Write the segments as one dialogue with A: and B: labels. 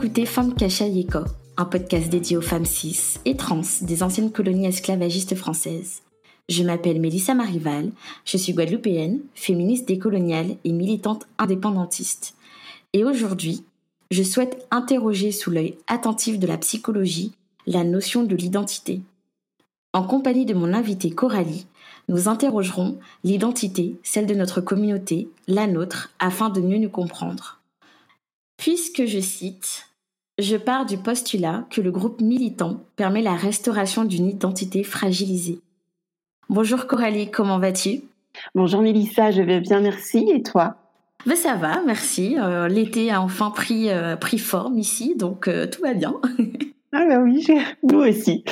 A: Écoutez Femme Yeko, un podcast dédié aux femmes cis et trans des anciennes colonies esclavagistes françaises. Je m'appelle Mélissa Marival, je suis guadeloupéenne, féministe décoloniale et militante indépendantiste. Et aujourd'hui, je souhaite interroger sous l'œil attentif de la psychologie la notion de l'identité. En compagnie de mon invité Coralie, nous interrogerons l'identité, celle de notre communauté, la nôtre, afin de mieux nous comprendre. Puisque je cite, je pars du postulat que le groupe militant permet la restauration d'une identité fragilisée. Bonjour Coralie, comment vas-tu?
B: Bonjour Mélissa, je vais bien, merci. Et toi?
A: Ben ça va, merci. Euh, l'été a enfin pris, euh, pris forme ici, donc euh, tout va bien.
B: Ah ben oui, nous aussi.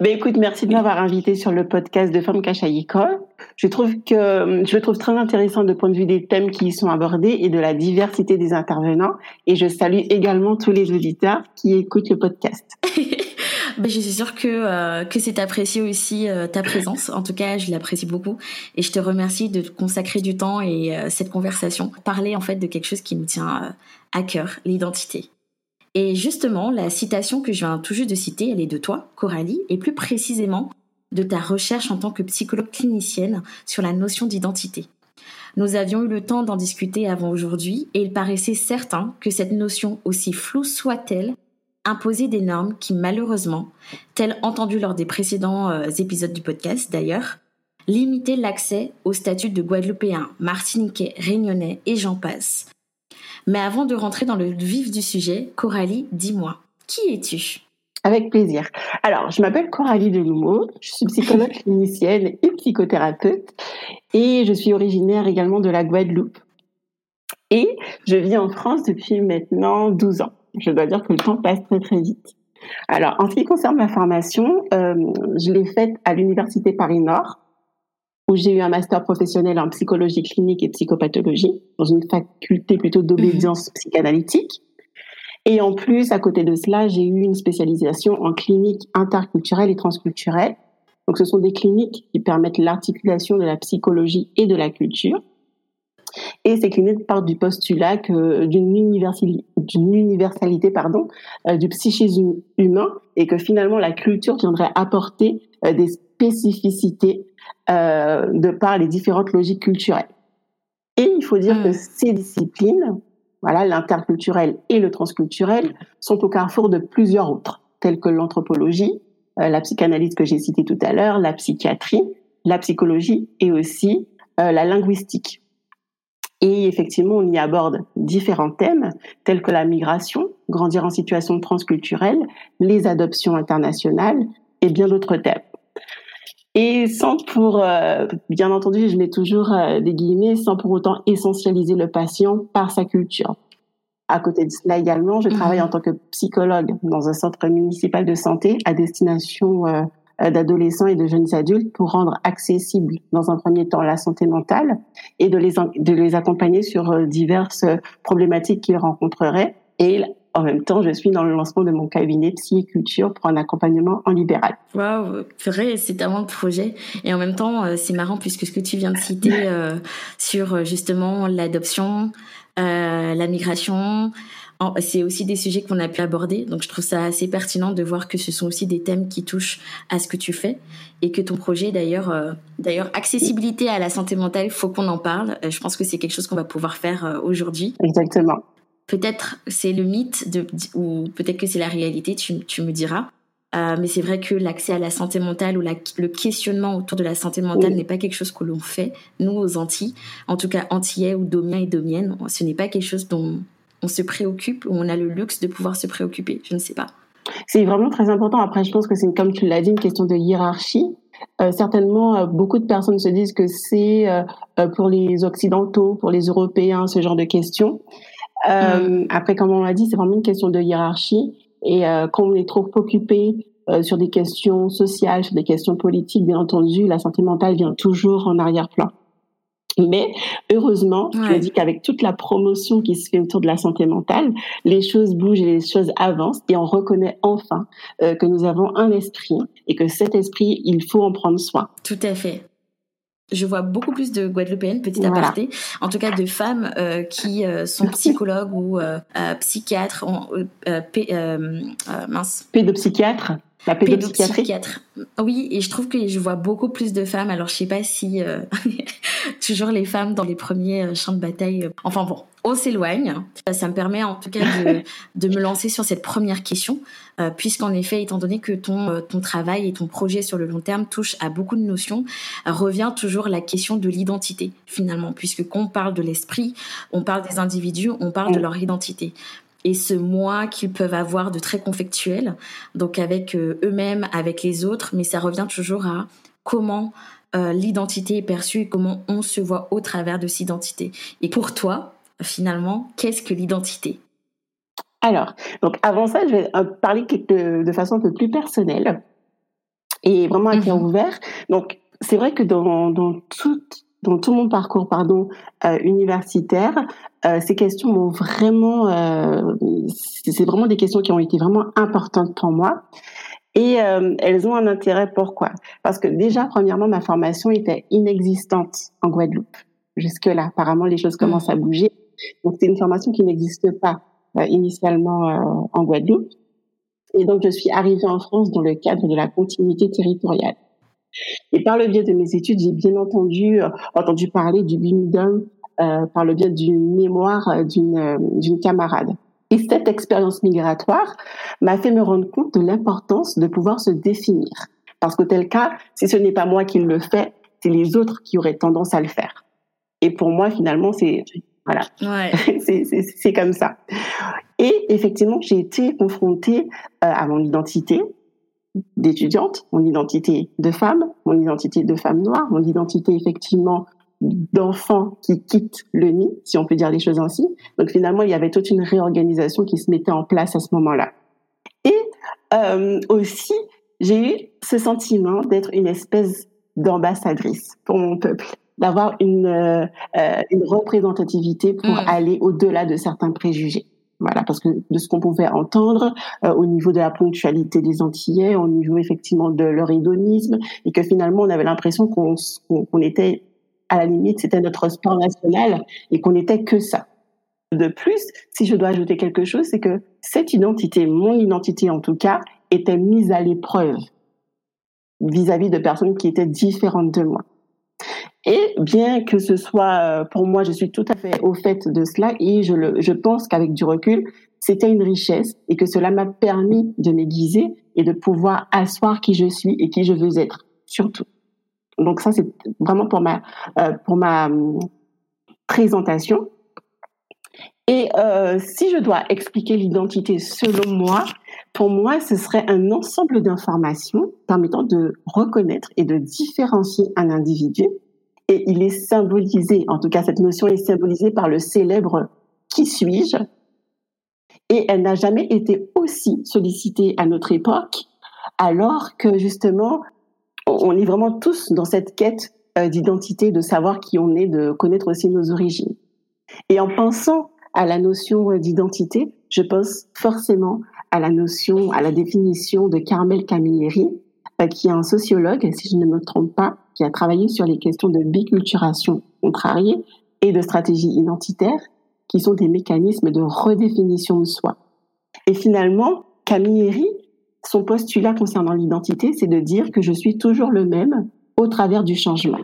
B: Ben écoute, merci de m'avoir invité sur le podcast de Femmes Cachayicole. Je trouve que je le trouve très intéressant de point de vue des thèmes qui y sont abordés et de la diversité des intervenants. Et je salue également tous les auditeurs qui écoutent le podcast.
A: ben, je suis sûre que euh, que c'est apprécié aussi euh, ta présence. En tout cas, je l'apprécie beaucoup et je te remercie de consacrer du temps et euh, cette conversation parler en fait de quelque chose qui nous tient à cœur, l'identité. Et justement, la citation que je viens tout juste de citer, elle est de toi, Coralie, et plus précisément de ta recherche en tant que psychologue clinicienne sur la notion d'identité. Nous avions eu le temps d'en discuter avant aujourd'hui et il paraissait certain que cette notion, aussi floue soit-elle, imposait des normes qui malheureusement, telles entendues lors des précédents euh, épisodes du podcast d'ailleurs, limitaient l'accès au statut de Guadeloupéen, Martiniquais, Réunionnais et j'en passe, mais avant de rentrer dans le vif du sujet, Coralie, dis-moi, qui es-tu?
B: Avec plaisir. Alors, je m'appelle Coralie Delumeau, je suis psychologue clinicienne et psychothérapeute et je suis originaire également de la Guadeloupe. Et je vis en France depuis maintenant 12 ans. Je dois dire que le temps passe très très vite. Alors, en ce qui concerne ma formation, euh, je l'ai faite à l'Université Paris-Nord où j'ai eu un master professionnel en psychologie clinique et psychopathologie, dans une faculté plutôt d'obédience mhm. psychanalytique. Et en plus, à côté de cela, j'ai eu une spécialisation en clinique interculturelle et transculturelle. Donc, ce sont des cliniques qui permettent l'articulation de la psychologie et de la culture. Et ces cliniques partent du postulat d'une universalité, universalité pardon, euh, du psychisme humain et que finalement la culture viendrait apporter euh, des spécificités euh, de par les différentes logiques culturelles. Et il faut dire que mm. ces disciplines, voilà, l'interculturel et le transculturel, sont au carrefour de plusieurs autres, telles que l'anthropologie, euh, la psychanalyse que j'ai citée tout à l'heure, la psychiatrie, la psychologie et aussi euh, la linguistique. Et effectivement, on y aborde différents thèmes tels que la migration, grandir en situation transculturelle, les adoptions internationales et bien d'autres thèmes. Et sans pour, euh, bien entendu, je mets toujours euh, des guillemets, sans pour autant essentialiser le patient par sa culture. À côté de cela également, je travaille mhm. en tant que psychologue dans un centre municipal de santé à destination euh, d'adolescents et de jeunes adultes pour rendre accessible dans un premier temps la santé mentale et de les, de les accompagner sur diverses problématiques qu'ils rencontreraient. Et en même temps, je suis dans le lancement de mon cabinet Psy Culture pour un accompagnement en libéral.
A: Waouh, vrai, c'est tellement de projets. Et en même temps, euh, c'est marrant puisque ce que tu viens de citer euh, sur euh, justement l'adoption, la migration, c'est aussi des sujets qu'on a pu aborder. Donc, je trouve ça assez pertinent de voir que ce sont aussi des thèmes qui touchent à ce que tu fais et que ton projet, d'ailleurs, d'ailleurs, accessibilité à la santé mentale, faut qu'on en parle. je pense que c'est quelque chose qu'on va pouvoir faire aujourd'hui.
B: Exactement.
A: Peut-être c'est le mythe de, ou peut-être que c'est la réalité, tu, tu me diras. Euh, mais c'est vrai que l'accès à la santé mentale ou le questionnement autour de la santé mentale n'est pas quelque chose que l'on fait, nous, aux Antilles, en tout cas antillais ou domiens et domiennes. Ce n'est pas quelque chose dont on se préoccupe, ou on a le luxe de pouvoir se préoccuper. Je ne sais pas.
B: C'est vraiment très important. Après, je pense que c'est, comme tu l'as dit, une question de hiérarchie. Euh, certainement, euh, beaucoup de personnes se disent que c'est pour les Occidentaux, pour les Européens, ce genre de questions. Euh, mm. Après, comme on l'a dit, c'est vraiment une question de hiérarchie. Et euh, quand on est trop occupé euh, sur des questions sociales, sur des questions politiques, bien entendu, la santé mentale vient toujours en arrière-plan. Mais heureusement, je dis qu'avec toute la promotion qui se fait autour de la santé mentale, les choses bougent et les choses avancent et on reconnaît enfin euh, que nous avons un esprit et que cet esprit, il faut en prendre soin.
A: Tout à fait. Je vois beaucoup plus de Guadeloupéennes, petit aparté, en tout cas de femmes euh, qui euh, sont psychologues ou euh, psychiatres,
B: mince. Pédopsychiatres la
A: pédopsychiatre. Oui, et je trouve que je vois beaucoup plus de femmes. Alors, je sais pas si toujours les femmes dans les premiers champs de bataille. Enfin bon, on s'éloigne. Ça me permet en tout cas de, de me lancer sur cette première question, euh, puisqu'en effet, étant donné que ton, euh, ton travail et ton projet sur le long terme touchent à beaucoup de notions, revient toujours la question de l'identité finalement, puisque quand on parle de l'esprit, on parle des individus, on parle de leur identité et ce moi qu'ils peuvent avoir de très conflictuel, donc avec euh, eux-mêmes, avec les autres, mais ça revient toujours à comment l'identité est perçue et comment on se voit au travers de cette identité. Et pour toi, finalement, qu'est-ce que l'identité?
B: Alors, donc avant ça, je vais euh, parler de, façon un peu plus personnelle et vraiment à cœur mhm. ouvert. Donc, c'est vrai que dans, tout, dans tout mon parcours pardon, euh, universitaire, euh, ces questions m'ont vraiment, c'est vraiment des questions qui ont été vraiment importantes pour moi. Et elles ont un intérêt, pourquoi? Parce que déjà, premièrement, ma formation était inexistante en Guadeloupe. Jusque-là, apparemment, les choses commencent à mhm. bouger. Donc, c'est une formation qui n'existe pas euh, initialement euh, en Guadeloupe. Et donc, je suis arrivée en France dans le cadre de la continuité territoriale. Et par le biais de mes études, j'ai bien entendu euh, entendu parler du BIMIDUM euh, par le biais d'une mémoire d'une d'une camarade. Et cette expérience migratoire m'a fait me rendre compte de l'importance de pouvoir se définir. Parce que tel cas, si ce n'est pas moi qui le fais, c'est les autres qui auraient tendance à le faire. Et pour moi, finalement, c'est voilà. Ouais. c'est comme ça. Et effectivement, j'ai été confrontée euh, à mon identité d'étudiante, mon identité de femme, mon identité de femme noire, mon identité effectivement d'enfant qui quitte le nid, si on peut dire les choses ainsi. Donc finalement, il y avait toute une réorganisation qui se mettait en place à ce moment-là. Et euh, aussi, j'ai eu ce sentiment d'être une espèce d'ambassadrice pour mon peuple d'avoir une, euh, euh, une représentativité pour mm. aller au-delà de certains préjugés. Voilà, parce que de ce qu'on pouvait entendre euh, au niveau de la ponctualité des Antillais, au niveau effectivement de leur hédonisme, et que finalement on avait l'impression qu'on qu'on était à la limite, c'était notre sport national et qu'on n'était que ça. De plus, si je dois ajouter quelque chose, c'est que cette identité, mon identité en tout cas, était mise à l'épreuve vis-à-vis de personnes qui étaient différentes de moi. Et bien que ce soit, euh, pour moi, je suis tout à fait au fait de cela et je, pense qu'avec du recul, c'était une richesse et que cela m'a permis de m'aiguiser et de pouvoir asseoir qui je suis et qui je veux être, surtout. Donc ça, c'est vraiment pour ma, euh, pour ma hum, présentation. Et euh, si je dois expliquer l'identité selon moi, pour moi, ce serait un ensemble d'informations permettant de reconnaître et de différencier un individu et il est symbolisé, en tout cas cette notion est symbolisée par le célèbre qui suis-je et elle n'a jamais été aussi sollicitée à notre époque alors que justement on est vraiment tous dans cette quête euh, d'identité, de savoir qui on est, de connaître aussi nos origines. Et en pensant à la notion d'identité, je pense forcément à la notion, à la définition de Carmel Camilleri, euh, qui est un sociologue, si je ne me trompe pas, qui a travaillé sur les questions de biculturation contrariée et de stratégie identitaire, qui sont des mécanismes de redéfinition de soi. Et finalement, Camilleri, son postulat concernant l'identité, c'est de dire que je suis toujours le même au travers du changement.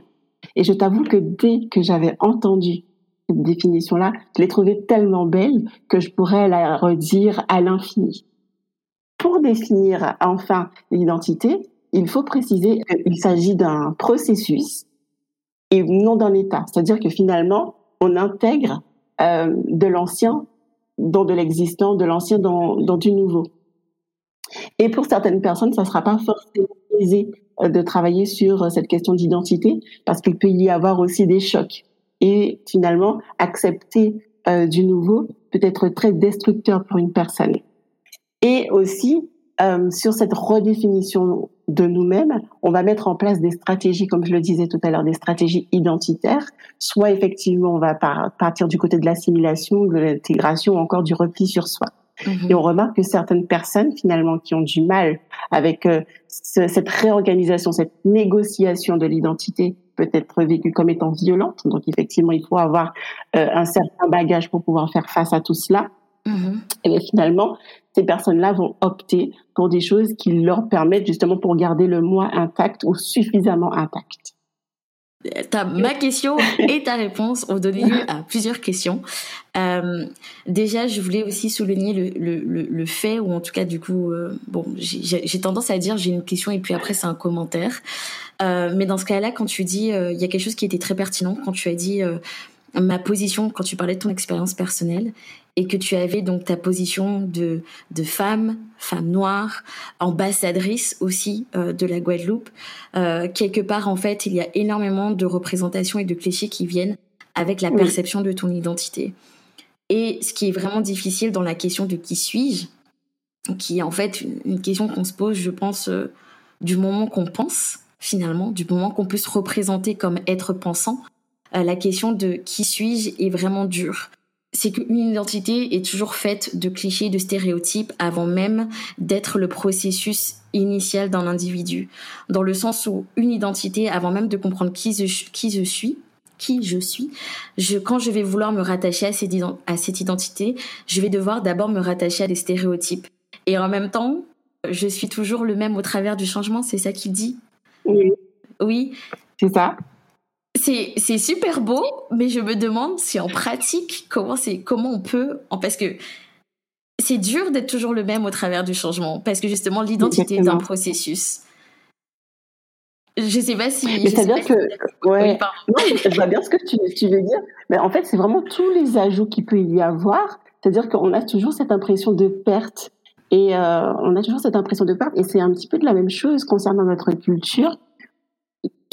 B: Et je t'avoue que dès que j'avais entendu cette définition-là, je l'ai trouvée tellement belle que je pourrais la redire à l'infini. Pour définir enfin l'identité, il faut préciser qu'il s'agit d'un processus et non d'un état. C'est-à-dire que finalement, on intègre euh, de l'ancien dans de l'existant, de l'ancien dans, du nouveau. Et pour certaines personnes, ça ne sera pas forcément aisé euh, de travailler sur cette question d'identité parce qu'il peut y avoir aussi des chocs. Et finalement, accepter euh, du nouveau peut être très destructeur pour une personne. Et aussi, euh, sur cette redéfinition de nous-mêmes, on va mettre en place des stratégies, comme je le disais tout à l'heure, des stratégies identitaires. Soit effectivement, on va partir du côté de l'assimilation, de l'intégration, ou encore du repli sur soi. Mhm. Et on remarque que certaines personnes, finalement, qui ont du mal avec euh, cette réorganisation, cette négociation de l'identité peut être vécue comme étant violente. Donc effectivement, il faut avoir euh, un certain bagage pour pouvoir faire face à tout cela. Mm-hmm. Et finalement, ces personnes-là vont opter pour des choses qui leur permettent justement pour garder le moi intact ou suffisamment intact
A: ma question et ta réponse ont donné lieu à plusieurs questions. Euh, déjà, je voulais aussi souligner le, le, le, fait, ou en tout cas, du coup, euh, bon, j'ai tendance à dire j'ai une question et puis après c'est un commentaire. Euh, mais dans ce cas-là, quand tu dis, euh, il y a quelque chose qui était très pertinent quand tu as dit euh, ma position quand tu parlais de ton expérience personnelle et que tu avais donc ta position de, de femme, femme noire, ambassadrice aussi euh, de la Guadeloupe. Euh, quelque part, en fait, il y a énormément de représentations et de clichés qui viennent avec la perception de ton identité. Et ce qui est vraiment difficile dans la question de qui suis-je, qui est en fait une question qu'on se pose, je pense, euh, du moment qu'on pense, finalement, du moment qu'on peut se représenter comme être pensant, la question de qui suis-je est vraiment dure c'est qu'une identité est toujours faite de clichés, de stéréotypes avant même d'être le processus initial d'un individu. Dans le sens où une identité, avant même de comprendre qui je, qui je suis, qui je suis, je, quand je vais vouloir me rattacher à cette, à cette identité, je vais devoir d'abord me rattacher à des stéréotypes. Et en même temps, je suis toujours le même au travers du changement, c'est ça qu'il dit?
B: Oui.
A: Oui.
B: C'est ça?
A: C'est super beau, mais je me demande si en pratique comment c'est comment on peut parce que c'est dur d'être toujours le même au travers du changement parce que justement l'identité est un processus. Je sais pas si.
B: Mais c'est-à-dire que. Ouais. je vois bien ce que tu, tu veux dire. Mais en fait, c'est vraiment tous les ajouts qu'il peut y avoir. C'est-à-dire qu'on a toujours cette impression de perte. Et euh, on a toujours cette impression de perte. Et c'est un petit peu de la même chose concernant notre culture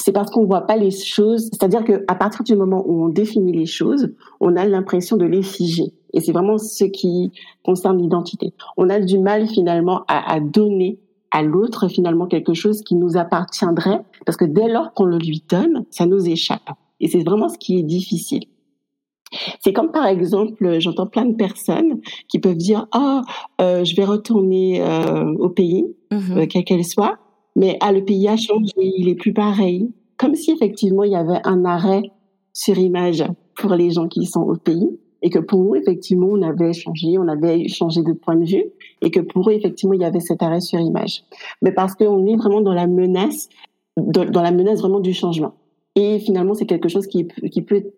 B: c'est parce qu'on voit pas les choses. C'est-à-dire que à partir du moment où on définit les choses, on a l'impression de les figer. Et c'est vraiment ce qui concerne l'identité. On a du mal finalement à, donner à l'autre finalement quelque chose qui nous appartiendrait, parce que dès lors qu'on le lui donne, ça nous échappe. Et c'est vraiment ce qui est difficile. C'est comme par exemple, j'entends plein de personnes qui peuvent dire ah euh, je vais retourner euh, au pays, euh, quel qu'elle soit, mais ah, le pays a changé, il est plus pareil. Comme si effectivement il y avait un arrêt sur image pour les gens qui sont au pays et que pour nous effectivement on avait changé, on avait changé de point de vue et que pour eux effectivement il y avait cet arrêt sur image. Mais parce qu'on est vraiment dans la menace, dans la menace vraiment du changement. Et finalement c'est quelque chose qui, qui peut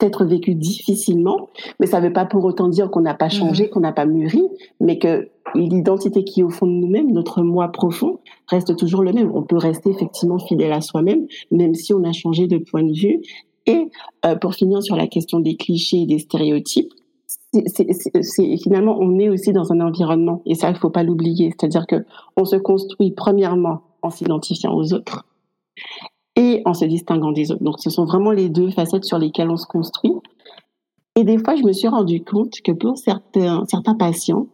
B: être vécu difficilement, mais ça ne veut pas pour autant dire qu'on n'a pas changé, mmh. qu'on n'a pas mûri, mais que l'identité qui est au fond de nous-mêmes, notre moi profond, reste toujours le même. On peut rester effectivement fidèle à soi-même, même si on a changé de point de vue. Et euh, pour finir sur la question des clichés et des stéréotypes, finalement on est aussi dans un environnement et ça il faut pas l'oublier c'est-à-dire que on se construit premièrement en s'identifiant aux autres et en se distinguant des autres. Donc ce sont vraiment les deux facettes sur lesquelles on se construit. Et des fois, je me suis rendu compte que pour certains, certains patients,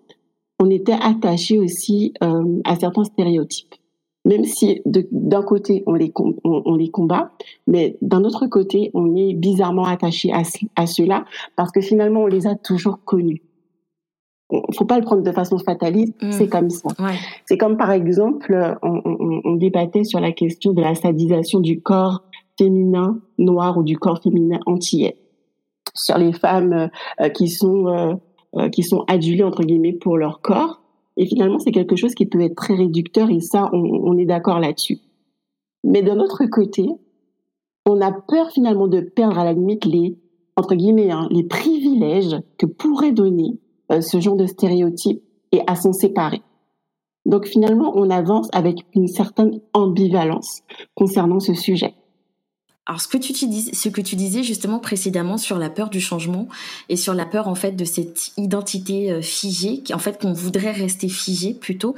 B: on était attaché aussi euh, à certains stéréotypes. Même si d'un côté, on les, on, les combat, mais d'un autre côté, on est bizarrement attaché à, à ceux-là parce que finalement, on les a toujours connus faut pas le prendre de façon fataliste, mm. c'est comme ça. C'est comme par exemple, on, on, on, débattait sur la question de la sadisation du corps féminin noir ou du corps féminin antillais, sur les femmes euh, qui sont euh, euh, qui sont adulées entre guillemets pour leur corps. Et finalement, c'est quelque chose qui peut être très réducteur et ça, on, est d'accord là-dessus. Mais d'un autre côté, on a peur finalement de perdre à la limite les entre guillemets hein, les privilèges que pourrait donner euh, ce genre de stéréotypes et à s'en séparer. Donc finalement, on avance avec une certaine ambivalence concernant ce sujet.
A: Alors ce que tu ce que tu disais justement précédemment sur la peur du changement et sur la peur en fait de cette identité euh, figée, en fait qu'on voudrait rester figée plutôt,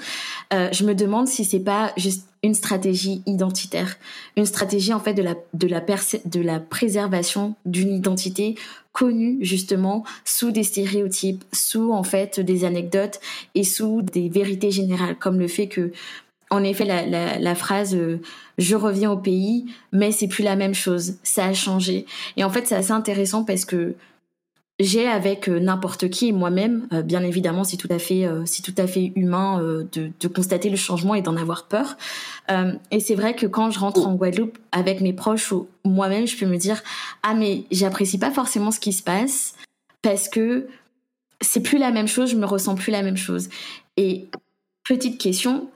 A: euh, je me demande si c'est pas juste une stratégie identitaire, une stratégie en fait de la de la de la préservation d'une identité connue justement sous des stéréotypes, sous en fait des anecdotes et sous des vérités générales, comme le fait que en effet, la, phrase euh, je reviens au pays, mais c'est plus la même chose, ça a changé. Et en fait, c'est assez intéressant parce que j'ai avec euh, n'importe qui et moi-même, euh, bien évidemment, c'est tout à fait, c'est tout à fait humain de, de, constater le changement et d'en avoir peur. et c'est vrai que quand je rentre en Guadeloupe avec mes proches ou moi-même, je peux me dire ah mais j'apprécie pas forcément ce qui se passe parce que c'est plus la même chose, je me ressens plus la même chose. Et petite question.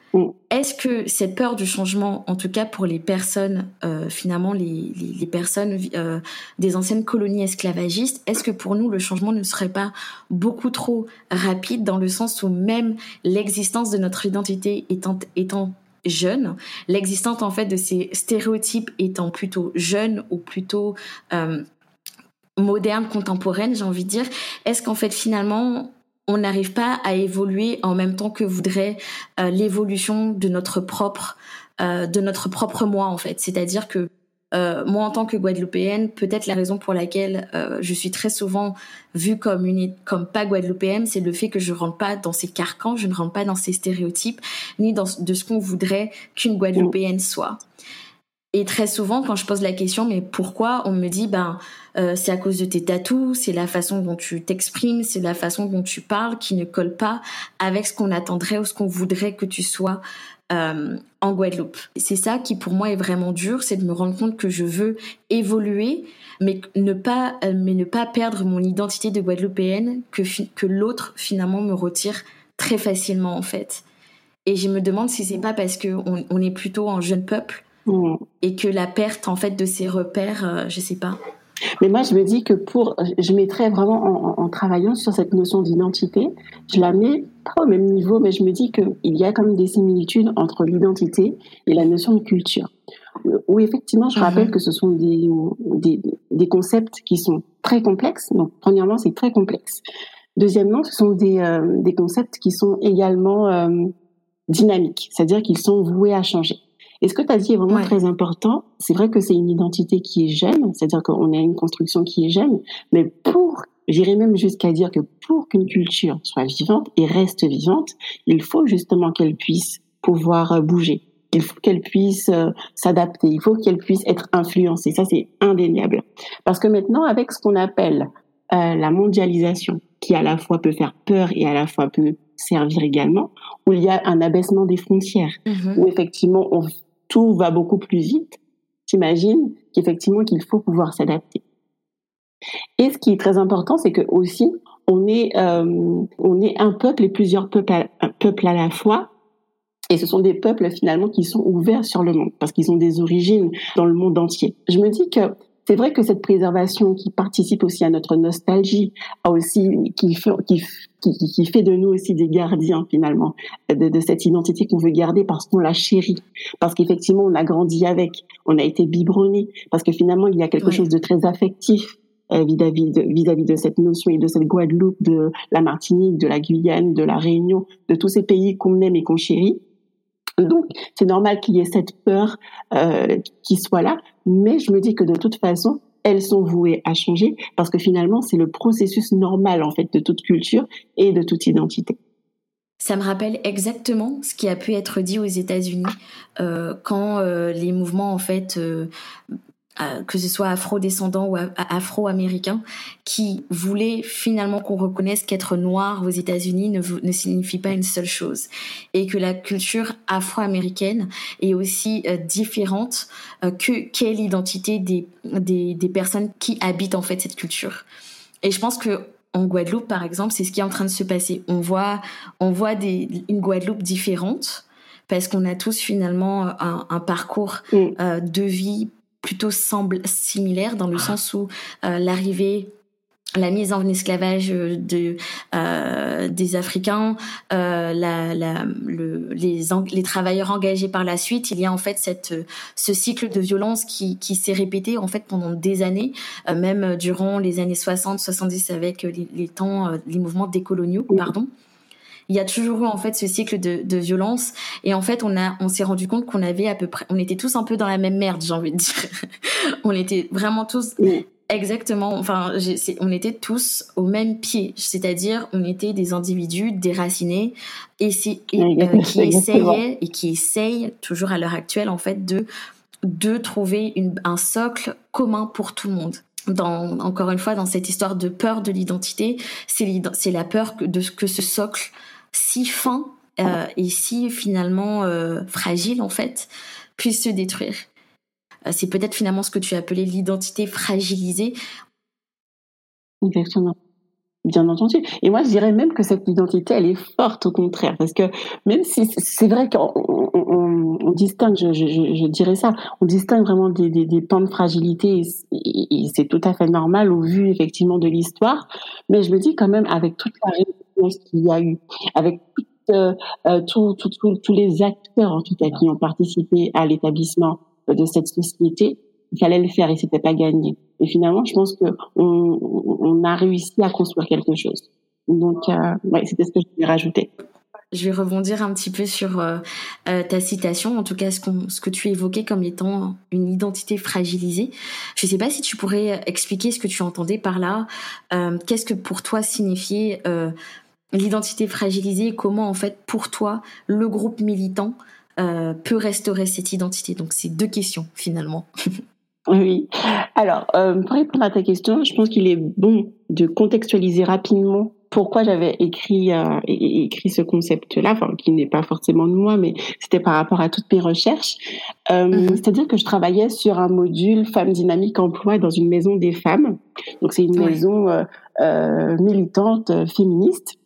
A: Est-ce que cette peur du changement, en tout cas pour les personnes, euh, finalement les, personnes euh, des anciennes colonies esclavagistes, est-ce que pour nous le changement ne serait pas beaucoup trop rapide dans le sens où même l'existence de notre identité étant, jeune, l'existence en fait de ces stéréotypes étant plutôt jeune ou plutôt euh, moderne, contemporaine, j'ai envie de dire, est-ce qu'en fait finalement on n'arrive pas à évoluer en même temps que voudrait euh, l'évolution de notre propre euh, de notre propre moi en fait. C'est-à-dire que euh, moi en tant que guadeloupéenne, peut-être la raison pour laquelle je suis très souvent vue comme une comme pas guadeloupéenne, c'est le fait que je rentre pas dans ces carcans, je ne rentre pas dans ces stéréotypes ni dans de ce qu'on voudrait qu'une guadeloupéenne soit. Et très souvent, quand je pose la question, mais pourquoi On me dit, ben, euh, c'est à cause de tes tatous, c'est la façon dont tu t'exprimes, c'est la façon dont tu parles qui ne colle pas avec ce qu'on attendrait ou ce qu'on voudrait que tu sois euh, en Guadeloupe. C'est ça qui pour moi est vraiment dur, c'est de me rendre compte que je veux évoluer, mais ne pas, euh, mais ne pas perdre mon identité de Guadeloupéenne que que l'autre finalement me retire très facilement en fait. Et je me demande si c'est pas parce que on est plutôt un jeune peuple Mm. Et que la perte, en fait, de ses repères, euh, je sais pas.
B: Mais moi, je me dis que pour, je mettrais vraiment en, travaillant sur cette notion d'identité, je la mets pas au même niveau, mais je me dis qu'il y a quand même des similitudes entre l'identité et la notion de culture. Où effectivement, je rappelle mm-hmm. que ce sont des, des, des, concepts qui sont très complexes. Donc, premièrement, c'est très complexe. Deuxièmement, ce sont des, euh, des concepts qui sont également euh, dynamiques, c'est-à-dire qu'ils sont voués à changer. Et ce que tu as dit est vraiment très important. C'est vrai que c'est une identité qui est jeune, c'est-à-dire qu'on a une construction qui est jeune, mais pour, j'irais même jusqu'à dire que pour qu'une culture soit vivante et reste vivante, il faut justement qu'elle puisse pouvoir euh, bouger. Il faut qu'elle puisse euh, s'adapter, il faut qu'elle puisse être influencée. Ça, c'est indéniable. Parce que maintenant, avec ce qu'on appelle euh, la mondialisation, qui à la fois peut faire peur et à la fois peut servir également, où il y a un abaissement des frontières, mm-hmm. où effectivement on tout va beaucoup plus vite, j'imagine qu'effectivement qu'il faut pouvoir s'adapter. Et ce qui est très important, c'est que aussi on est euh, on est un peuple et plusieurs peuples à, la fois. Et ce sont des peuples finalement qui sont ouverts sur le monde parce qu'ils ont des origines dans le monde entier. Je me dis que c'est vrai que cette préservation qui participe aussi à notre nostalgie, a aussi qui fait, qui, qui, fait de nous aussi des gardiens finalement de, de cette identité qu'on veut garder parce qu'on la chérit, parce qu'effectivement on a grandi avec, on a été biberonné, parce que finalement il y a quelque chose de très affectif euh, vis-à-vis de, vis-à-vis de cette notion et de cette Guadeloupe, de la Martinique, de la Guyane, de la Réunion, de tous ces pays qu'on aime et qu'on chérit. Donc, c'est normal qu'il y ait cette peur euh, qui soit là, mais je me dis que de toute façon, elles sont vouées à changer parce que finalement, c'est le processus normal en fait de toute culture et de toute identité.
A: Ça me rappelle exactement ce qui a pu être dit aux États-Unis euh, quand euh, les mouvements en fait euh, euh, que ce soit afro-descendants ou afro-américains, qui voulaient finalement qu'on reconnaisse qu'être noir aux États-Unis ne, ne, signifie pas une seule chose, et que la culture afro-américaine est aussi euh, différente euh, que qu'est l'identité des, des, des personnes qui habitent en fait cette culture. Et je pense que en Guadeloupe, par exemple, c'est ce qui est en train de se passer. On voit, on voit des, une Guadeloupe différente parce qu'on a tous finalement un, un parcours mm. de vie plutôt semble similaire dans le ah. sens où euh, l'arrivée la mise en esclavage de euh, des Africains, euh, la, la, le, les, les travailleurs engagés par la suite, il y a en fait cette ce cycle de violence qui, qui s'est répété en fait pendant des années, euh, même durant les années 60, 70 avec les, les temps, euh, les mouvements décoloniaux, pardon il y a toujours eu en fait ce cycle de, de violence. Et en fait on a on s'est rendu compte qu'on avait à peu près on était tous un peu dans la même merde j'ai envie de dire. On était vraiment tous exactement enfin on était tous au même pied. C'est-à-dire on était des individus déracinés. Et, euh, qui essayaient et qui essayent toujours à l'heure actuelle en fait de de trouver une, un socle commun pour tout le monde dans, encore une fois, dans cette histoire de peur de l'identité, c'est la peur de que ce socle si fin euh, et si finalement euh, fragile en fait puisse se détruire. Euh, c'est peut-être finalement ce que tu as appelé l'identité fragilisée.
B: Bien entendu. Et moi, je dirais même que cette identité, elle est forte au contraire, parce que même si c'est vrai qu'on on, distingue, je, je, je, dirais ça, on distingue vraiment des, des, des pans de fragilité, et, c'est tout à fait normal au vu effectivement de l'histoire. Mais je le dis quand même avec toute la réponse qu'il y a eu, avec euh, euh, tous les acteurs en tout cas qui ont participé à l'établissement de cette société, il fallait le faire et c'était pas gagné. Et finalement, je pense que on, a réussi à construire quelque chose. Donc, euh, c'était ce que je voulais rajouter.
A: Je vais rebondir un petit peu sur euh, euh ta citation, en tout cas ce, ce que tu évoquais comme étant une identité fragilisée. Je ne sais pas si tu pourrais expliquer ce que tu entendais par là. Euh, Qu'est-ce que pour toi signifiait l'identité fragilisée et comment en fait pour toi le groupe militant peut restaurer cette identité? Donc c'est deux questions finalement.
B: Oui. Alors, euh, pour répondre à ta question, je pense qu'il est bon de contextualiser rapidement pourquoi j'avais écrit euh, écrit ce concept-là, enfin qui n'est pas forcément de moi, mais c'était par rapport à toutes mes recherches. Euh, mhm. C'est-à-dire que je travaillais sur un module femmes dynamiques emploi dans une maison des femmes. Donc c'est une maison euh, militante féministe.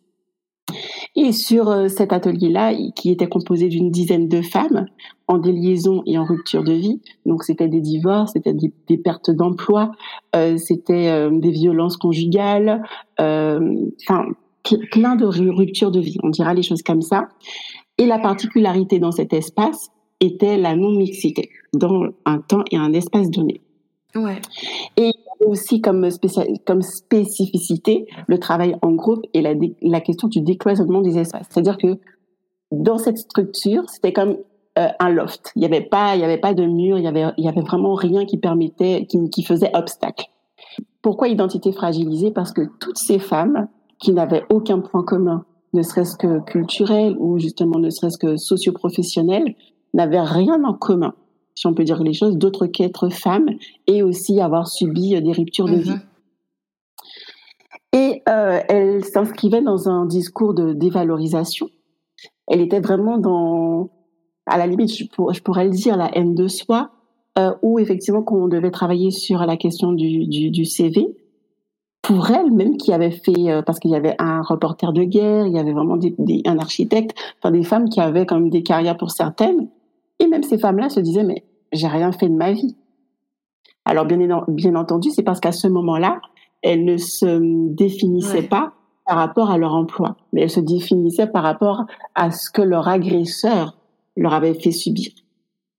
B: Et sur euh, cet atelier-là, qui était composé d'une dizaine de femmes en déliaison et en rupture de vie, donc c'était des divorces, c'était des, pertes d'emploi, euh, c'était euh, des violences conjugales, enfin plein de ruptures de vie, on dira les choses comme ça. Et la particularité dans cet espace était la non-mixité dans un temps et un espace donné. Et aussi comme, spécificité le travail en groupe et la, question du décloisonnement des espaces. C'est-à-dire que dans cette structure, c'était comme euh, un loft. Il n'y avait pas, avait pas de mur, il y avait, vraiment rien qui permettait, qui faisait obstacle. Pourquoi identité fragilisée? Parce que toutes ces femmes qui n'avaient aucun point commun, ne serait-ce que culturel ou justement ne serait-ce que socio-professionnel, n'avaient rien en commun si on peut dire les choses, d'autres qu'être femme et aussi avoir subi euh, des ruptures de vie. Mhm. Et euh, elle s'inscrivait dans un discours de dévalorisation. Elle était vraiment dans, à la limite, je, pourrais le dire, la haine de soi, euh, où effectivement, quand on devait travailler sur la question du, du, CV, pour elle même qui avait fait, euh, parce qu'il y avait un reporter de guerre, il y avait vraiment des, un architecte, enfin des femmes qui avaient quand même des carrières pour certaines, et même ces femmes-là se disaient, mais j'ai rien fait de ma vie. Alors bien, bien entendu, c'est parce qu'à ce moment-là, elles ne se définissaient pas par rapport à leur emploi, mais elles se définissaient par rapport à ce que leur agresseur leur avait fait subir.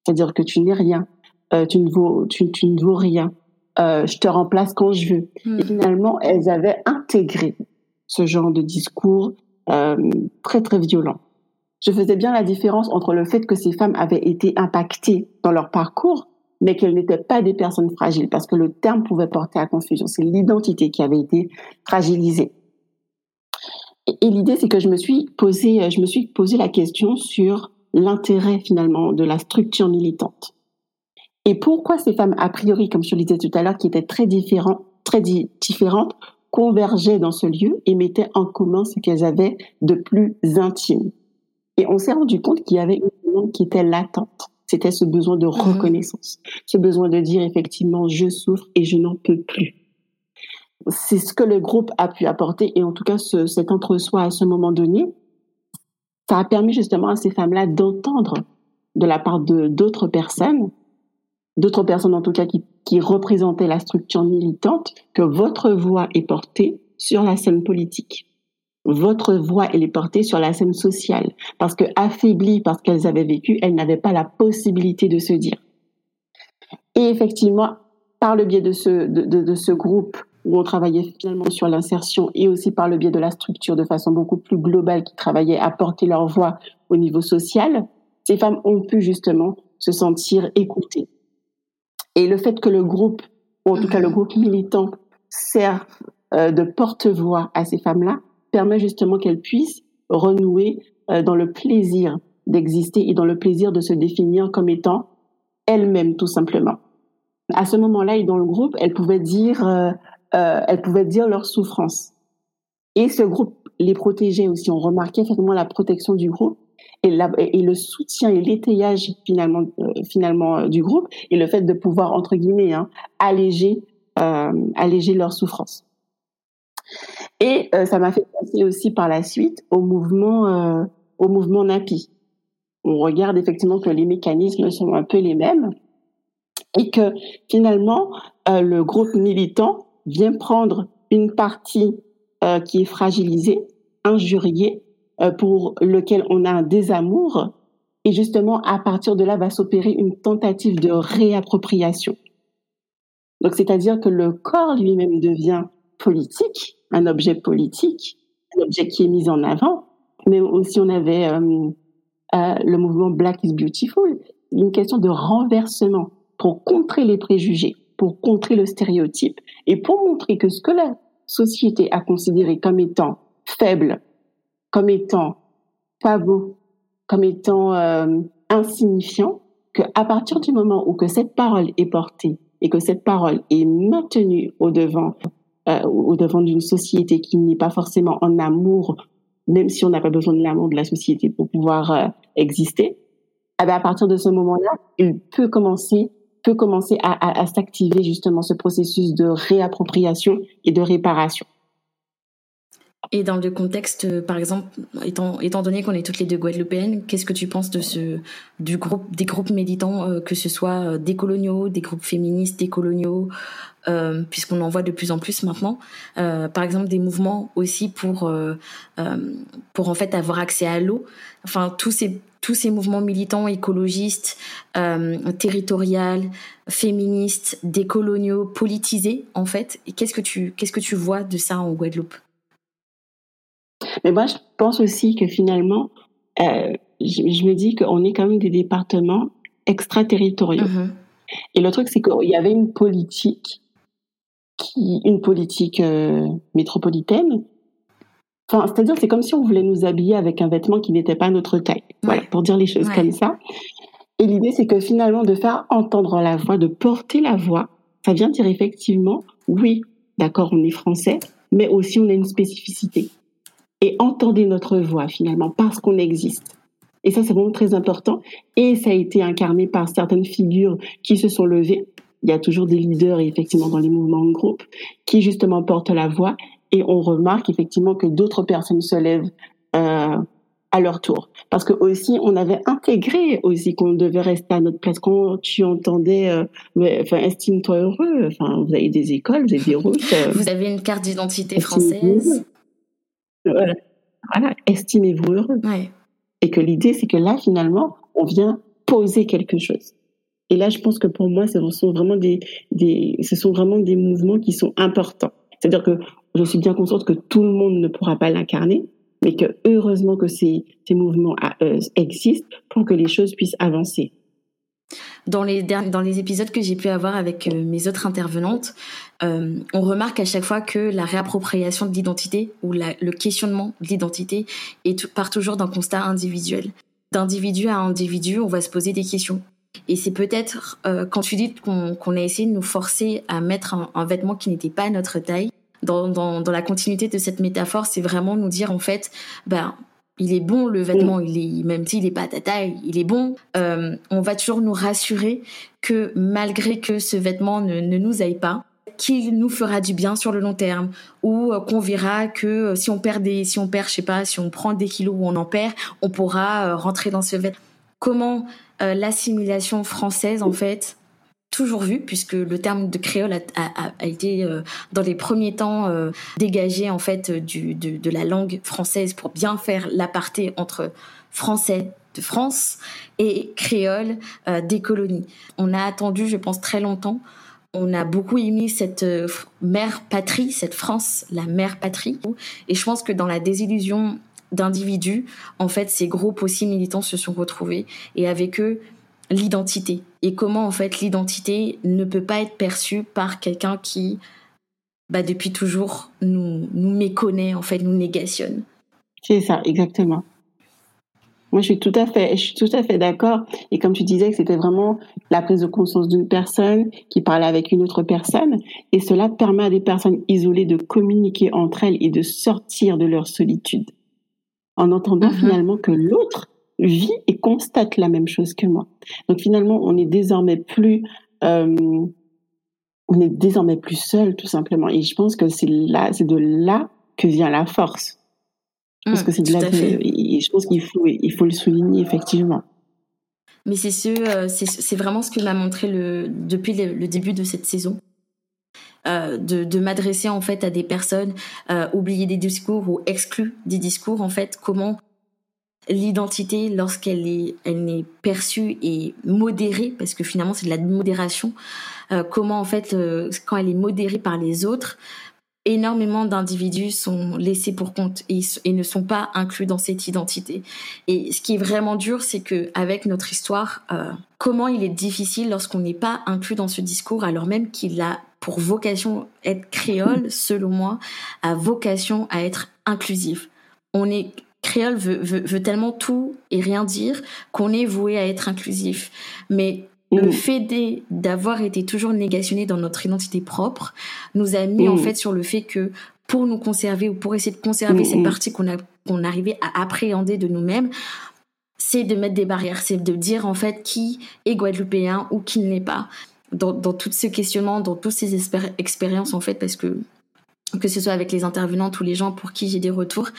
B: C'est-à-dire que tu n'es rien, euh, tu, ne vaux, tu, tu, ne vaux rien, euh, je te remplace quand je veux. Et hmm. finalement, elles avaient intégré ce genre de discours euh, très très violent je faisais bien la différence entre le fait que ces femmes avaient été impactées dans leur parcours, mais qu'elles n'étaient pas des personnes fragiles, parce que le terme pouvait porter à confusion. C'est l'identité qui avait été fragilisée. Et, l'idée, c'est que je me suis posé, je me suis posé la question sur l'intérêt finalement de la structure militante. Et pourquoi ces femmes, a priori, comme je le disais tout à l'heure, qui étaient très différentes, convergeaient dans ce lieu et mettaient en commun ce qu'elles avaient de plus intime? Et on s'est rendu compte qu'il y avait une demande qui était latente. C'était ce besoin de mhm. reconnaissance, ce besoin de dire effectivement je souffre et je n'en peux plus. C'est ce que le groupe a pu apporter et en tout cas ce, cet entre-soi à ce moment donné, ça a permis justement à ces femmes-là d'entendre de la part de d'autres personnes, d'autres personnes en tout cas qui, qui représentaient la structure militante, que votre voix est portée sur la scène politique votre voix, elle est portée sur la scène sociale. Parce que affaiblies parce qu'elles avaient vécu, elles n'avaient pas la possibilité de se dire. Et effectivement, par le biais de ce, de, ce groupe où on travaillait finalement sur l'insertion et aussi par le biais de la structure de façon beaucoup plus globale qui travaillait à porter leur voix au niveau social, ces femmes ont pu justement se sentir écoutées. Et le fait que le groupe, ou en tout cas le groupe militant, serve euh, de porte-voix à ces femmes-là, permet justement qu'elle puisse renouer euh, dans le plaisir d'exister et dans le plaisir de se définir comme étant elle-même tout simplement. à ce moment-là et dans le groupe, elles pouvaient dire, euh, euh, dire leur souffrance. Et ce groupe les protégeait aussi. On remarquait finalement la protection du groupe et, le soutien et l'étayage finalement euh, euh, du groupe et le fait de pouvoir entre guillemets hein, alléger alléger leur souffrance. Et euh, ça m'a fait penser aussi par la suite au mouvement au mouvement NAPI. On regarde effectivement que les mécanismes sont un peu les mêmes et que finalement le groupe militant vient prendre une partie euh, qui est fragilisé, injurié, euh, pour lequel on a un désamour. Et justement, à partir de là, va s'opérer une tentative de réappropriation. Donc, c'est-à-dire que le corps lui-même devient politique, un objet politique, un objet qui est mis en avant. Mais aussi, on avait euh, euh, le mouvement Black is Beautiful, une question de renversement pour contrer les préjugés, pour contrer le stéréotype et pour montrer que ce que la société a considéré comme étant faible, comme étant pas beau, comme étant euh, insignifiant, que à partir du moment où que cette parole est portée et que cette parole est maintenue au devant, euh, au devant d'une société qui n'est pas forcément en amour, même si on n'a pas besoin de l'amour de la société pour pouvoir euh, exister, eh ben, à partir de ce moment-là, il peut commencer peut commencer à, s'activer justement ce processus de réappropriation et de réparation.
A: Et dans le contexte, euh, par exemple, étant, donné qu'on est toutes les deux guadeloupéennes, qu'est-ce que tu penses de ce, du groupe, des groupes méditants, que ce soit des coloniaux, des groupes féministes, des coloniaux, puisqu'on en voit de plus en plus maintenant. par exemple, des mouvements aussi pour, pour en fait avoir accès à l'eau. Enfin, tous ces tous ces mouvements militants écologistes, euh, territoriales, féministes, décoloniaux, politisés en fait. Et qu'est-ce que tu qu'est-ce que tu vois de ça en Guadeloupe?
B: Mais moi, je pense aussi que finalement, euh, je, me dis qu'on est quand même des départements extraterritoriaux. Mm-hmm. Et le truc, c'est qu'il y avait une politique qui, une politique euh, métropolitaine Enfin, c'est-à-dire, c'est comme si on voulait nous habiller avec un vêtement qui n'était pas notre taille. Voilà, pour dire les choses comme ça. Et l'idée, c'est que finalement, de faire entendre la voix, de porter la voix, ça vient dire effectivement, oui, d'accord, on est français, mais aussi on a une spécificité. Et entendez notre voix finalement, parce qu'on existe. Et ça, c'est vraiment très important. Et ça a été incarné par certaines figures qui se sont levées. Il y a toujours des leaders, effectivement, dans les mouvements de groupe, qui justement portent la voix et on remarque effectivement que d'autres personnes se lèvent euh, à leur tour. Parce que aussi, on avait intégré aussi qu'on devait rester à notre place. Quand tu entendais, euh, enfin, estime-toi heureux. Enfin, vous avez des écoles, vous avez des routes.
A: Euh, vous avez une carte d'identité française.
B: Voilà. voilà. estimez-vous heureux.
A: Ouais.
B: Et que l'idée, c'est que là, finalement, on vient poser quelque chose. Et là, je pense que pour moi, ce sont vraiment des, des, ce sont vraiment des mouvements qui sont importants. C'est-à-dire que je suis bien consciente que tout le monde ne pourra pas l'incarner, mais que heureusement que ces, ces mouvements euh, existent pour que les choses puissent avancer.
A: Dans les, dans les épisodes que j'ai pu avoir avec euh, mes autres intervenantes, euh, on remarque à chaque fois que la réappropriation de l'identité ou le questionnement de l'identité part toujours d'un constat individuel. D'individu à individu, on va se poser des questions. Et c'est peut-être quand tu dis qu'on a essayé de nous forcer à mettre un, un vêtement qui n'était pas à notre taille, dans, dans, dans la continuité de cette métaphore, c'est vraiment nous dire en fait, ben il est bon le vêtement, il est même s'il n'est pas à ta taille, il est bon. Euh, on va toujours nous rassurer que malgré que ce vêtement ne, ne nous aille pas, qu'il nous fera du bien sur le long terme ou euh, qu'on verra que euh, si on perd des si on perd je sais pas si on prend des kilos ou on en perd on pourra euh, rentrer dans ce vêtement comment l'assimilation française en fait toujours vu, puisque le terme de créole a, été euh, dans les premiers temps euh, dégagé en fait de, la langue française pour bien faire l'aparté entre français de France et créole euh, des colonies. On a attendu, je pense, très longtemps. On a beaucoup aimé cette mère patrie, cette France, la mère patrie. Et je pense que dans la désillusion d'individus, en fait, ces groupes aussi militants se sont retrouvés et avec eux l'identité. Et comment en fait l'identité ne peut pas être perçue par quelqu'un qui bah, depuis toujours nous, nous méconnaît en fait nous négationne.
B: C'est ça exactement. Moi, je suis tout à fait, fait d'accord. Et comme tu disais c'était vraiment la prise de conscience d'une personne qui parlait avec une autre personne, et cela permet à des personnes isolées de communiquer entre elles et de sortir de leur solitude, en entendant mm-hmm. finalement que l'autre vit et constate la même chose que moi. Donc finalement, on est désormais plus, euh, on est désormais plus seul, tout simplement. Et je pense que c'est là, c'est de là que vient la force parce que mmh, c'est de la et je pense qu'il faut, il faut le souligner effectivement.
A: Mais c'est ce, euh, c'est vraiment ce que m'a montré le, depuis le, début de cette saison. Euh, de, m'adresser en fait à des personnes euh, oubliées des discours ou exclues des discours en fait comment l'identité lorsqu'elle est elle perçue et modérée parce que finalement c'est de la modération euh, comment en fait quand elle est modérée par les autres énormément d'individus sont laissés pour compte et, ne sont pas inclus dans cette identité. Et ce qui est vraiment dur, c'est que avec notre histoire, comment il est difficile lorsqu'on n'est pas inclus dans ce discours, alors même qu'il a pour vocation être créole, selon moi, a vocation à être inclusif. On est créole veut, veut tellement tout et rien dire qu'on est voué à être inclusif. Mais le fait d'avoir été toujours négationné dans notre identité propre nous a mis en fait sur le fait que pour nous conserver ou pour essayer de conserver cette partie qu'on a qu'on arrivait à appréhender de nous-mêmes, c'est de mettre des barrières, c'est de dire en fait qui est guadeloupéen ou qui ne l'est pas. Dans, dans tout ce questionnement, dans toutes ces expériences en fait, parce que que ce soit avec les intervenants ou les gens pour qui j'ai des retours,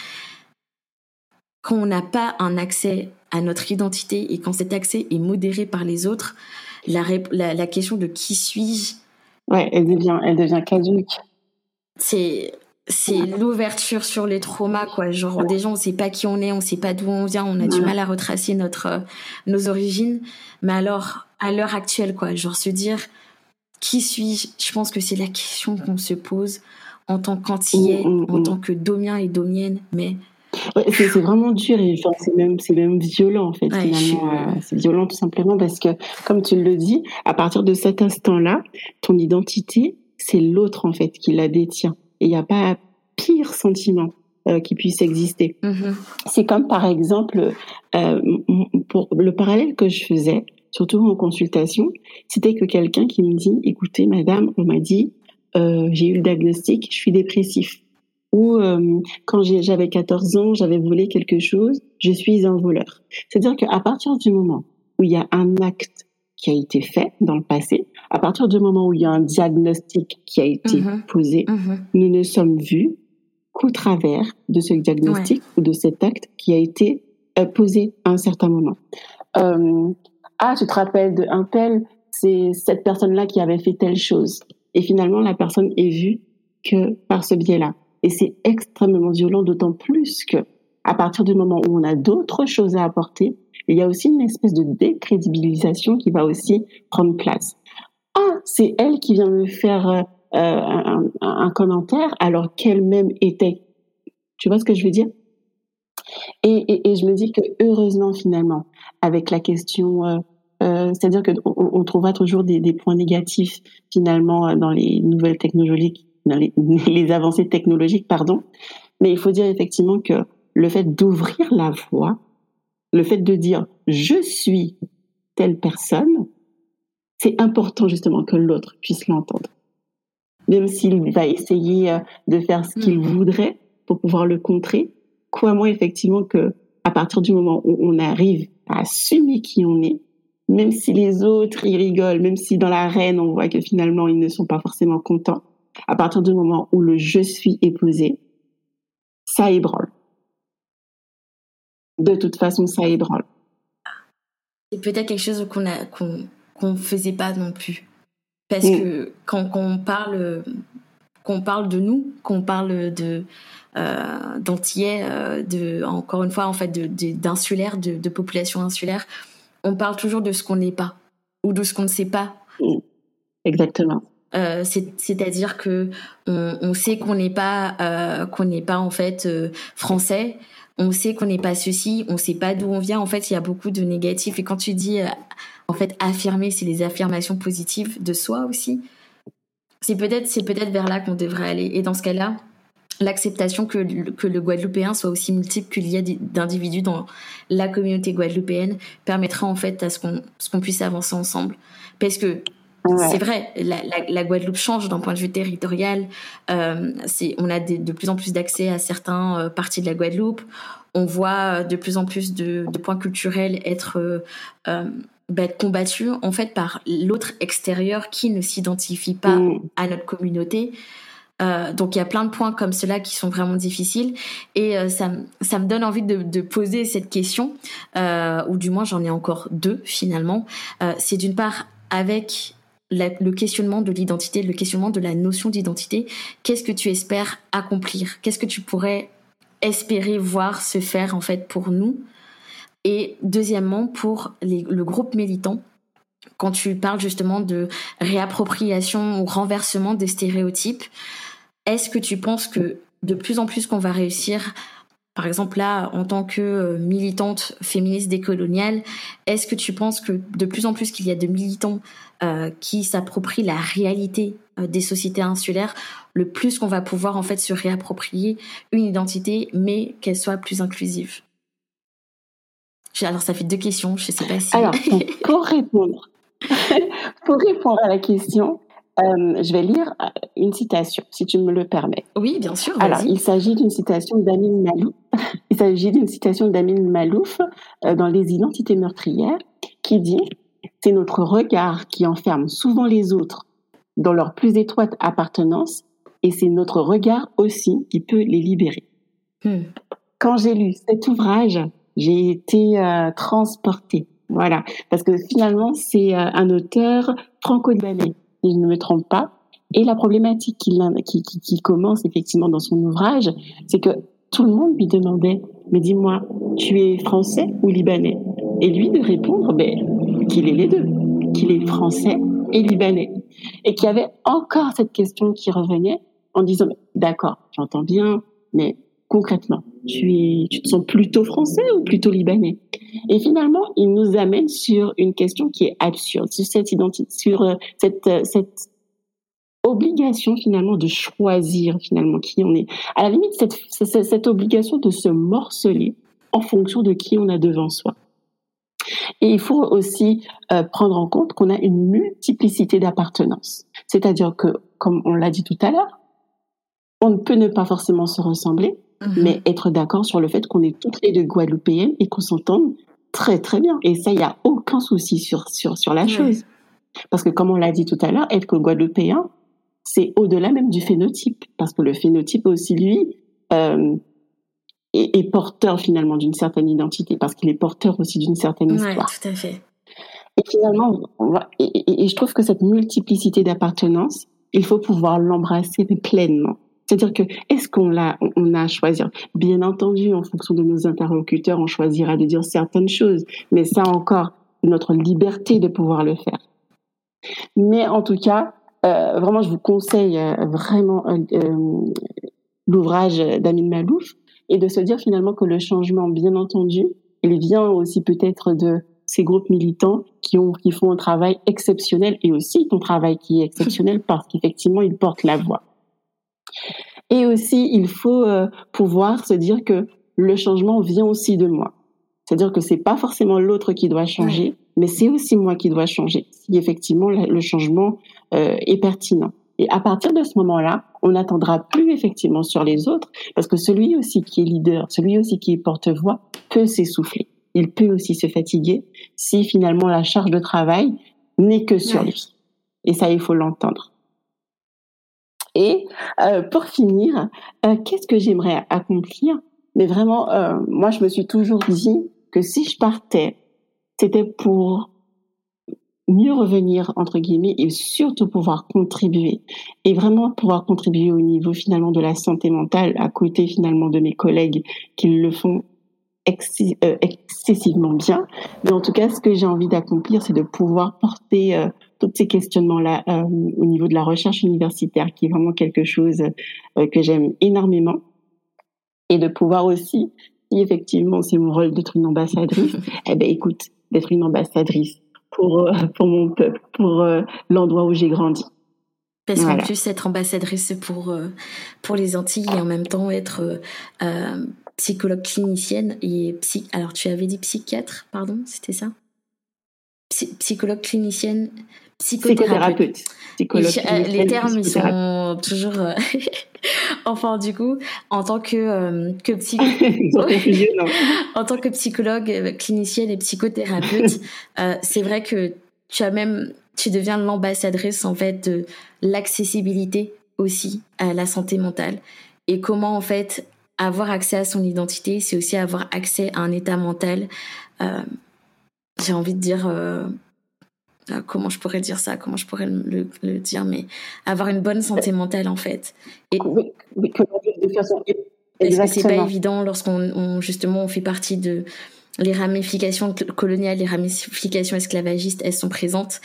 A: quand on n'a pas un accès à notre identité et quand cet accès est modéré par les autres, la, la, question de qui suis-je
B: Ouais, elle devient, elle devient caduque.
A: C'est c'est l'ouverture sur les traumas quoi. Genre déjà on sait pas qui on est on sait pas d'où on vient on a du mal à retracer notre euh, nos origines. Mais alors à l'heure actuelle quoi genre se dire qui suis-je? Je pense que c'est la question qu'on se pose en tant qu'antillais mmh, mmh, en mmh. tant que domien et domienne mais
B: c'est vraiment dur et enfin, c'est même, même violent en fait finalement. Euh, c'est violent tout simplement parce que, comme tu le dis, à partir de cet instant-là, ton identité, c'est l'autre en fait qui la détient. Et il n'y a pas pire sentiment euh, qui puisse exister. Mm-hmm. C'est comme par exemple, euh, pour le parallèle que je faisais, surtout en consultation, c'était que quelqu'un qui me dit, écoutez madame, on m'a dit, j'ai eu le diagnostic, je suis dépressif ou euh, quand j'avais 14 ans, j'avais volé quelque chose, je suis un voleur. C'est-à-dire qu'à partir du moment où il y a un acte qui a été fait dans le passé, à partir du moment où il y a un diagnostic qui a été mm-hmm. posé, mm-hmm. nous ne sommes vus qu'au travers de ce diagnostic ou de cet acte qui a été euh, posé à un certain moment. Euh, ah, tu te rappelles de un tel, c'est cette personne-là qui avait fait telle chose. Et finalement, la personne est vue que par ce biais-là. Et c'est extrêmement violent, d'autant plus que à partir du moment où on a d'autres choses à apporter, il y a aussi une espèce de décrédibilisation qui va aussi prendre place. Ah, c'est elle qui vient me faire euh, un, un, commentaire alors qu'elle-même était. Tu vois ce que je veux dire? Et, et, et, je me dis que heureusement finalement, avec la question, euh, euh, c'est-à-dire qu'on on trouvera toujours des, des, points négatifs finalement euh, dans les nouvelles technologies les, avancées technologiques, pardon. Mais il faut dire effectivement que le fait d'ouvrir la voie, le fait de dire je suis telle personne, c'est important justement que l'autre puisse l'entendre. Même s'il va essayer de faire ce qu'il mm. voudrait pour pouvoir le contrer, crois-moi effectivement que à partir du moment où on arrive à assumer qui on est, même si les autres y rigolent, même si dans l'arène on voit que finalement ils ne sont pas forcément contents, à partir du moment où le je suis est posé, ça ébranle. De toute façon, ça ébranle.
A: C'est peut-être quelque chose qu'on a qu'on faisait pas non plus. Parce mm. que quand, on parle qu'on parle de nous, qu'on parle de euh, euh, de encore une fois en fait d'insulaire, de, de, population insulaire, on parle toujours de ce qu'on n'est pas ou de ce qu'on ne sait pas.
B: Exactement.
A: Euh, c'est-à-dire que on, sait qu'on n'est pas euh, qu'on n'est pas en fait français, on sait qu'on n'est pas ceci, on sait pas d'où on vient. En fait, il y a beaucoup de négatifs. Et quand tu dis en fait affirmer, c'est les affirmations positives de soi aussi. C'est peut-être c'est peut-être vers là qu'on devrait aller. Et dans ce cas-là, l'acceptation que, que le Guadeloupéen soit aussi multiple qu'il y a d'individus dans la communauté guadeloupéenne permettra en fait à ce qu'on puisse avancer ensemble. Parce que c'est vrai, la, la, Guadeloupe change d'un point de vue territorial. Euh, on a de plus en plus d'accès à certains euh, parties de la Guadeloupe. On voit euh, de plus en plus de, de points culturels être, euh, euh bah, combattus en fait par l'autre extérieur qui ne s'identifie pas mm. à notre communauté. Euh, donc il y a plein de points comme cela qui sont vraiment difficiles et euh, ça, ça me donne envie de, poser cette question, euh, ou du moins j'en ai encore deux finalement. c'est d'une part avec le questionnement de l'identité, le questionnement de la notion d'identité. Qu'est-ce que tu espères accomplir? Qu'est-ce que tu pourrais espérer voir se faire en fait pour nous? Et deuxièmement pour le groupe militant quand tu parles justement de réappropriation ou renversement des stéréotypes, est-ce que tu penses que de plus en plus qu'on va réussir, par exemple là, en tant que euh, militante féministe décoloniale, est-ce que tu penses que de plus en plus qu'il y a de militants euh, qui s'approprient la réalité euh, des sociétés insulaires, le plus qu'on va pouvoir en fait se réapproprier une identité, mais qu'elle soit plus inclusive? Alors ça fait deux questions, je sais pas si.
B: Alors pour répondre, pour répondre à la question, euh, je vais lire euh, une citation, si tu me le permets.
A: Oui, bien sûr.
B: Alors, il s'agit d'une citation d'Amin Malouf. il s'agit d'une citation d'Amin Malouf euh, dans Les Identités meurtrières, qui dit C'est notre regard qui enferme souvent les autres dans leur plus étroite appartenance, et c'est notre regard aussi qui peut les libérer. Hmm. Quand j'ai lu cet ouvrage, j'ai été transportée. Voilà, parce que finalement, c'est un auteur franco-libanais si je ne me trompe pas. Et la problématique qui, qui, commence effectivement dans son ouvrage, c'est que tout le monde lui demandait, mais dis-moi, tu es français ou libanais? Et lui de répondre, ben, qu'il est les deux, qu'il est français et libanais. Et qu'il y avait encore cette question qui revenait en disant, d'accord, j'entends bien, mais concrètement, tu, es, te sens plutôt français ou plutôt libanais? Et finalement, il nous amène sur une question qui est absurde, sur cette identité, sur euh, cette, euh, cette obligation finalement de choisir finalement qui on est. À la limite, cette, cette obligation de se morceler en fonction de qui on a devant soi. Et il faut aussi euh, prendre en compte qu'on a une multiplicité d'appartenances. C'est-à-dire que, comme on l'a dit tout à l'heure, on ne peut ne pas forcément se ressembler, Mhm. mais être d'accord sur le fait qu'on est toutes les deux guadeloupéennes et qu'on s'entende très très bien. Et ça, il n'y a aucun souci sur, sur, sur la chose. Parce que comme on l'a dit tout à l'heure, être guadeloupéen, c'est au-delà même du phénotype. Parce que le phénotype aussi, lui, euh, est, est, porteur finalement d'une certaine identité. Parce qu'il est porteur aussi d'une certaine histoire.
A: tout à fait.
B: Et finalement, et, et je trouve que cette multiplicité d'appartenance, il faut pouvoir l'embrasser pleinement. C'est-à-dire que est-ce qu'on l'a, on a à choisir? Bien entendu, en fonction de nos interlocuteurs, on choisira de dire certaines choses, mais ça encore, notre liberté de pouvoir le faire. Mais en tout cas, euh, vraiment, je vous conseille euh, vraiment euh, l'ouvrage d'Amin Malouf et de se dire finalement que le changement, bien entendu, il vient aussi peut-être de ces groupes militants qui, ont, qui font un travail exceptionnel et aussi ton travail qui est exceptionnel parce qu'effectivement, ils portent la voix. Et aussi, il faut euh, pouvoir se dire que le changement vient aussi de moi. C'est-à-dire que c'est pas forcément l'autre qui doit changer, mais c'est aussi moi qui dois changer. Si effectivement le changement euh, est pertinent. Et à partir de ce moment-là, on n'attendra plus effectivement sur les autres, parce que celui aussi qui est leader, celui aussi qui est porte-voix, peut s'essouffler. Il peut aussi se fatiguer si finalement la charge de travail n'est que sur lui. Et ça, il faut l'entendre. Et euh, pour finir, euh, qu'est-ce que j'aimerais accomplir? Mais vraiment, euh, moi, je me suis toujours dit que si je partais, c'était pour mieux revenir entre guillemets et surtout pouvoir contribuer. Et vraiment pouvoir contribuer au niveau finalement de la santé mentale à côté finalement de mes collègues qui le font excessivement bien. Mais en tout cas ce que j'ai envie d'accomplir c'est de pouvoir porter tous ces questionnements-là euh, au niveau de la recherche universitaire, qui est vraiment quelque chose euh, que j'aime énormément, et de pouvoir aussi, si effectivement c'est mon rôle d'être une ambassadrice, eh ben écoute, d'être une ambassadrice pour euh, pour mon peuple, pour l'endroit où j'ai grandi.
A: Parce qu'en plus, être ambassadrice pour, pour les Antilles et en même temps être psychologue clinicienne et psy... Alors, tu avais dit psychiatre, pardon, c'était ça? Psychologue clinicienne, psychothérapeute. les termes, ils sont toujours... enfin, du coup, en tant que, que en tant que psychologue clinicienne et psychothérapeute, c'est vrai que tu as même tu deviens l'ambassadrice en fait de l'accessibilité aussi à la santé mentale et comment en fait avoir accès à son identité, c'est aussi avoir accès à un état mental. Euh, j'ai envie de dire euh, euh, comment je pourrais dire ça, comment je pourrais le, dire, mais avoir une bonne santé mentale en fait. Et oui, de façon c'est pas évident lorsqu'on justement on fait partie de les ramifications coloniales, les ramifications esclavagistes, elles sont présentes.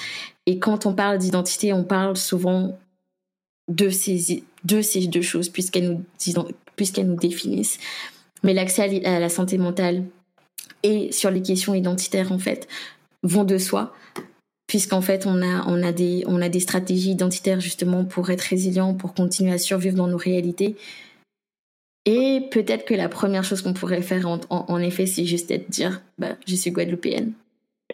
A: Et quand on parle d'identité, on parle souvent de ces, de ces deux choses, puisqu'elles nous, puisqu'elles nous définissent. Mais l'accès à la santé mentale et sur les questions identitaires, en fait, vont de soi, puisqu'en fait, on a, on, a des, on a des stratégies identitaires justement pour être résilient, pour continuer à survivre dans nos réalités. Et peut-être que la première chose qu'on pourrait faire, en, effet, c'est juste être dire bah, je suis guadeloupéenne.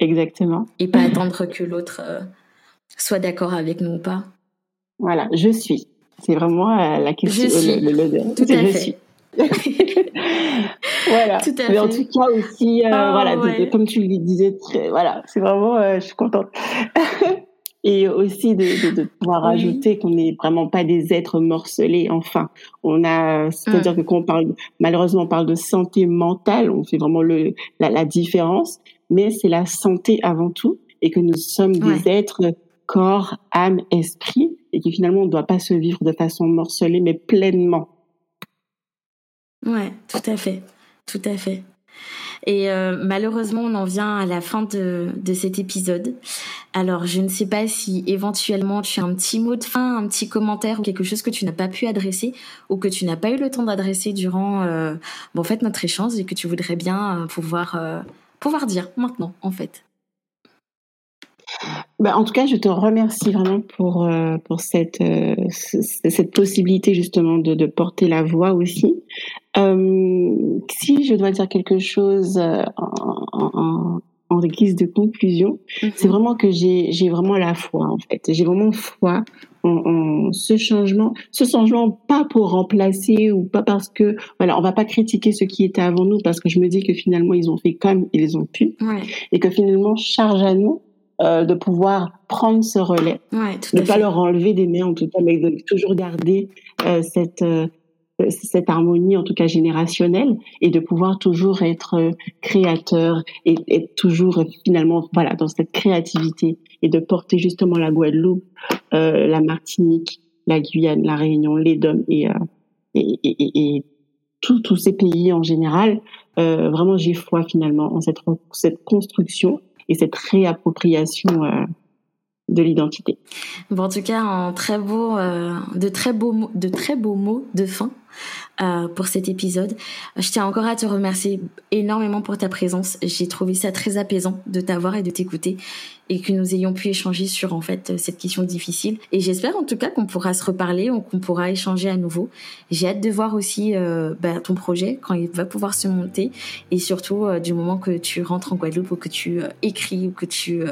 B: Exactement.
A: Et pas attendre que l'autre euh, soit d'accord avec nous ou pas.
B: Voilà, je suis. C'est vraiment euh, la question. Je
A: suis. Le, Tout à fait.
B: voilà. Tout à Mais en tout cas aussi, euh, oh, voilà, comme tu le disais, voilà, c'est vraiment, je suis contente. et aussi de, de, pouvoir ajouter qu'on n'est vraiment pas des êtres morcelés. Enfin, on a, c'est-à-dire que quand on parle, malheureusement, on parle de santé mentale, on fait vraiment le, la, la différence, mais c'est la santé avant tout, et que nous sommes des êtres corps, âme, esprit, et que finalement on ne doit pas se vivre de façon morcelée, mais pleinement.
A: Ouais, tout à fait, tout à fait. Et euh, malheureusement, on en vient à la fin de, de cet épisode. Alors, je ne sais pas si éventuellement tu as un petit mot de fin, un petit commentaire ou quelque chose que tu n'as pas pu adresser ou que tu n'as pas eu le temps d'adresser durant euh, bon, en fait, notre échange et que tu voudrais bien euh, pouvoir, pouvoir dire maintenant, en fait.
B: Bah, en tout cas, je te remercie vraiment pour, pour cette, cette possibilité justement de, de porter la voix aussi. Euh, si je dois dire quelque chose en, en, en guise de conclusion, mm-hmm. c'est vraiment que j'ai vraiment la foi en fait. J'ai vraiment foi en, en, ce changement, ce changement pas pour remplacer ou pas parce que voilà, on va pas critiquer ce qui était avant nous parce que je me dis que finalement ils ont fait comme ils ont pu
A: ouais.
B: et que finalement charge à nous euh, de pouvoir prendre ce relais,
A: ouais,
B: ne pas leur enlever des mains en tout cas, mais de toujours garder euh, cette euh, cette harmonie en tout cas générationnelle et de pouvoir toujours être euh, créateur et être toujours finalement voilà dans cette créativité et de porter justement la Guadeloupe, la Martinique, la Guyane, la Réunion, les DOM et et, et, et tous ces pays en général. vraiment, j'ai foi finalement en cette cette construction et cette réappropriation euh, de l'identité.
A: Bon, en tout cas, très euh, de très beaux, de très beaux mots de fin euh, pour cet épisode. Je tiens encore à te remercier énormément pour ta présence. J'ai trouvé ça très apaisant de t'avoir et de t'écouter et que nous ayons pu échanger sur en fait cette question difficile. Et j'espère en tout cas qu'on pourra se reparler ou qu'on pourra échanger à nouveau. J'ai hâte de voir aussi euh, bah, ton projet quand il va pouvoir se monter et surtout euh, du moment que tu rentres en Guadeloupe ou que tu euh, écris ou que tu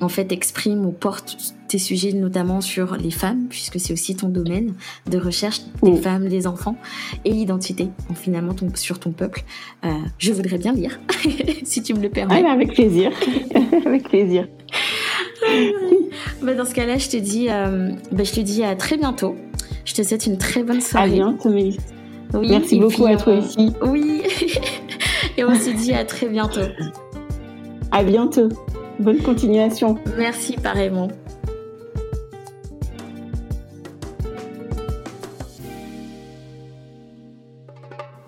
A: en fait exprime ou porte tes sujets notamment sur les femmes puisque c'est aussi ton domaine de recherche des femmes, des enfants et l'identité finalement ton, sur ton peuple. Euh, je voudrais bien lire si tu me le permets.
B: Ah, avec plaisir, avec plaisir.
A: bah, dans ce cas-là, je te dis, euh, bah, je te dis à très bientôt. Je te souhaite une très bonne soirée.
B: À bientôt, Mélisse. Oui, Merci beaucoup à toi aussi.
A: Oui, et on se dit à très bientôt.
B: À bientôt. Bonne continuation.
A: Merci pareillement.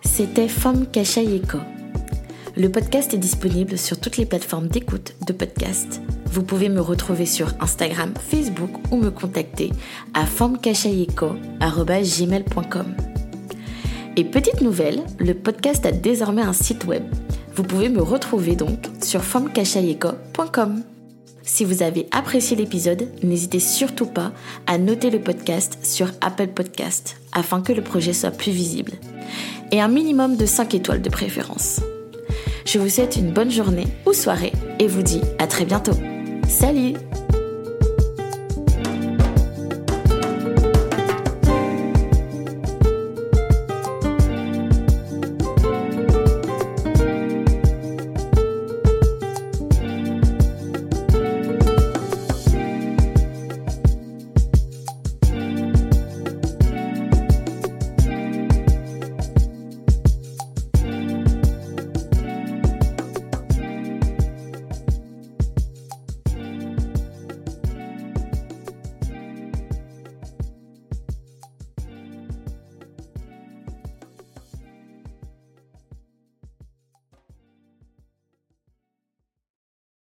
A: C'était Femme Kachayeko. Le podcast est disponible sur toutes les plateformes d'écoute de podcast. Vous pouvez me retrouver sur Instagram, Facebook ou me contacter à gmail.com. Et petite nouvelle, le podcast a désormais un site web vous pouvez me retrouver donc sur femmekachayeko.com. Si vous avez apprécié l'épisode, n'hésitez surtout pas à noter le podcast sur Apple Podcast afin que le projet soit plus visible. Et un minimum de 5 étoiles de préférence. Je vous souhaite une bonne journée ou soirée et vous dis à très bientôt. Salut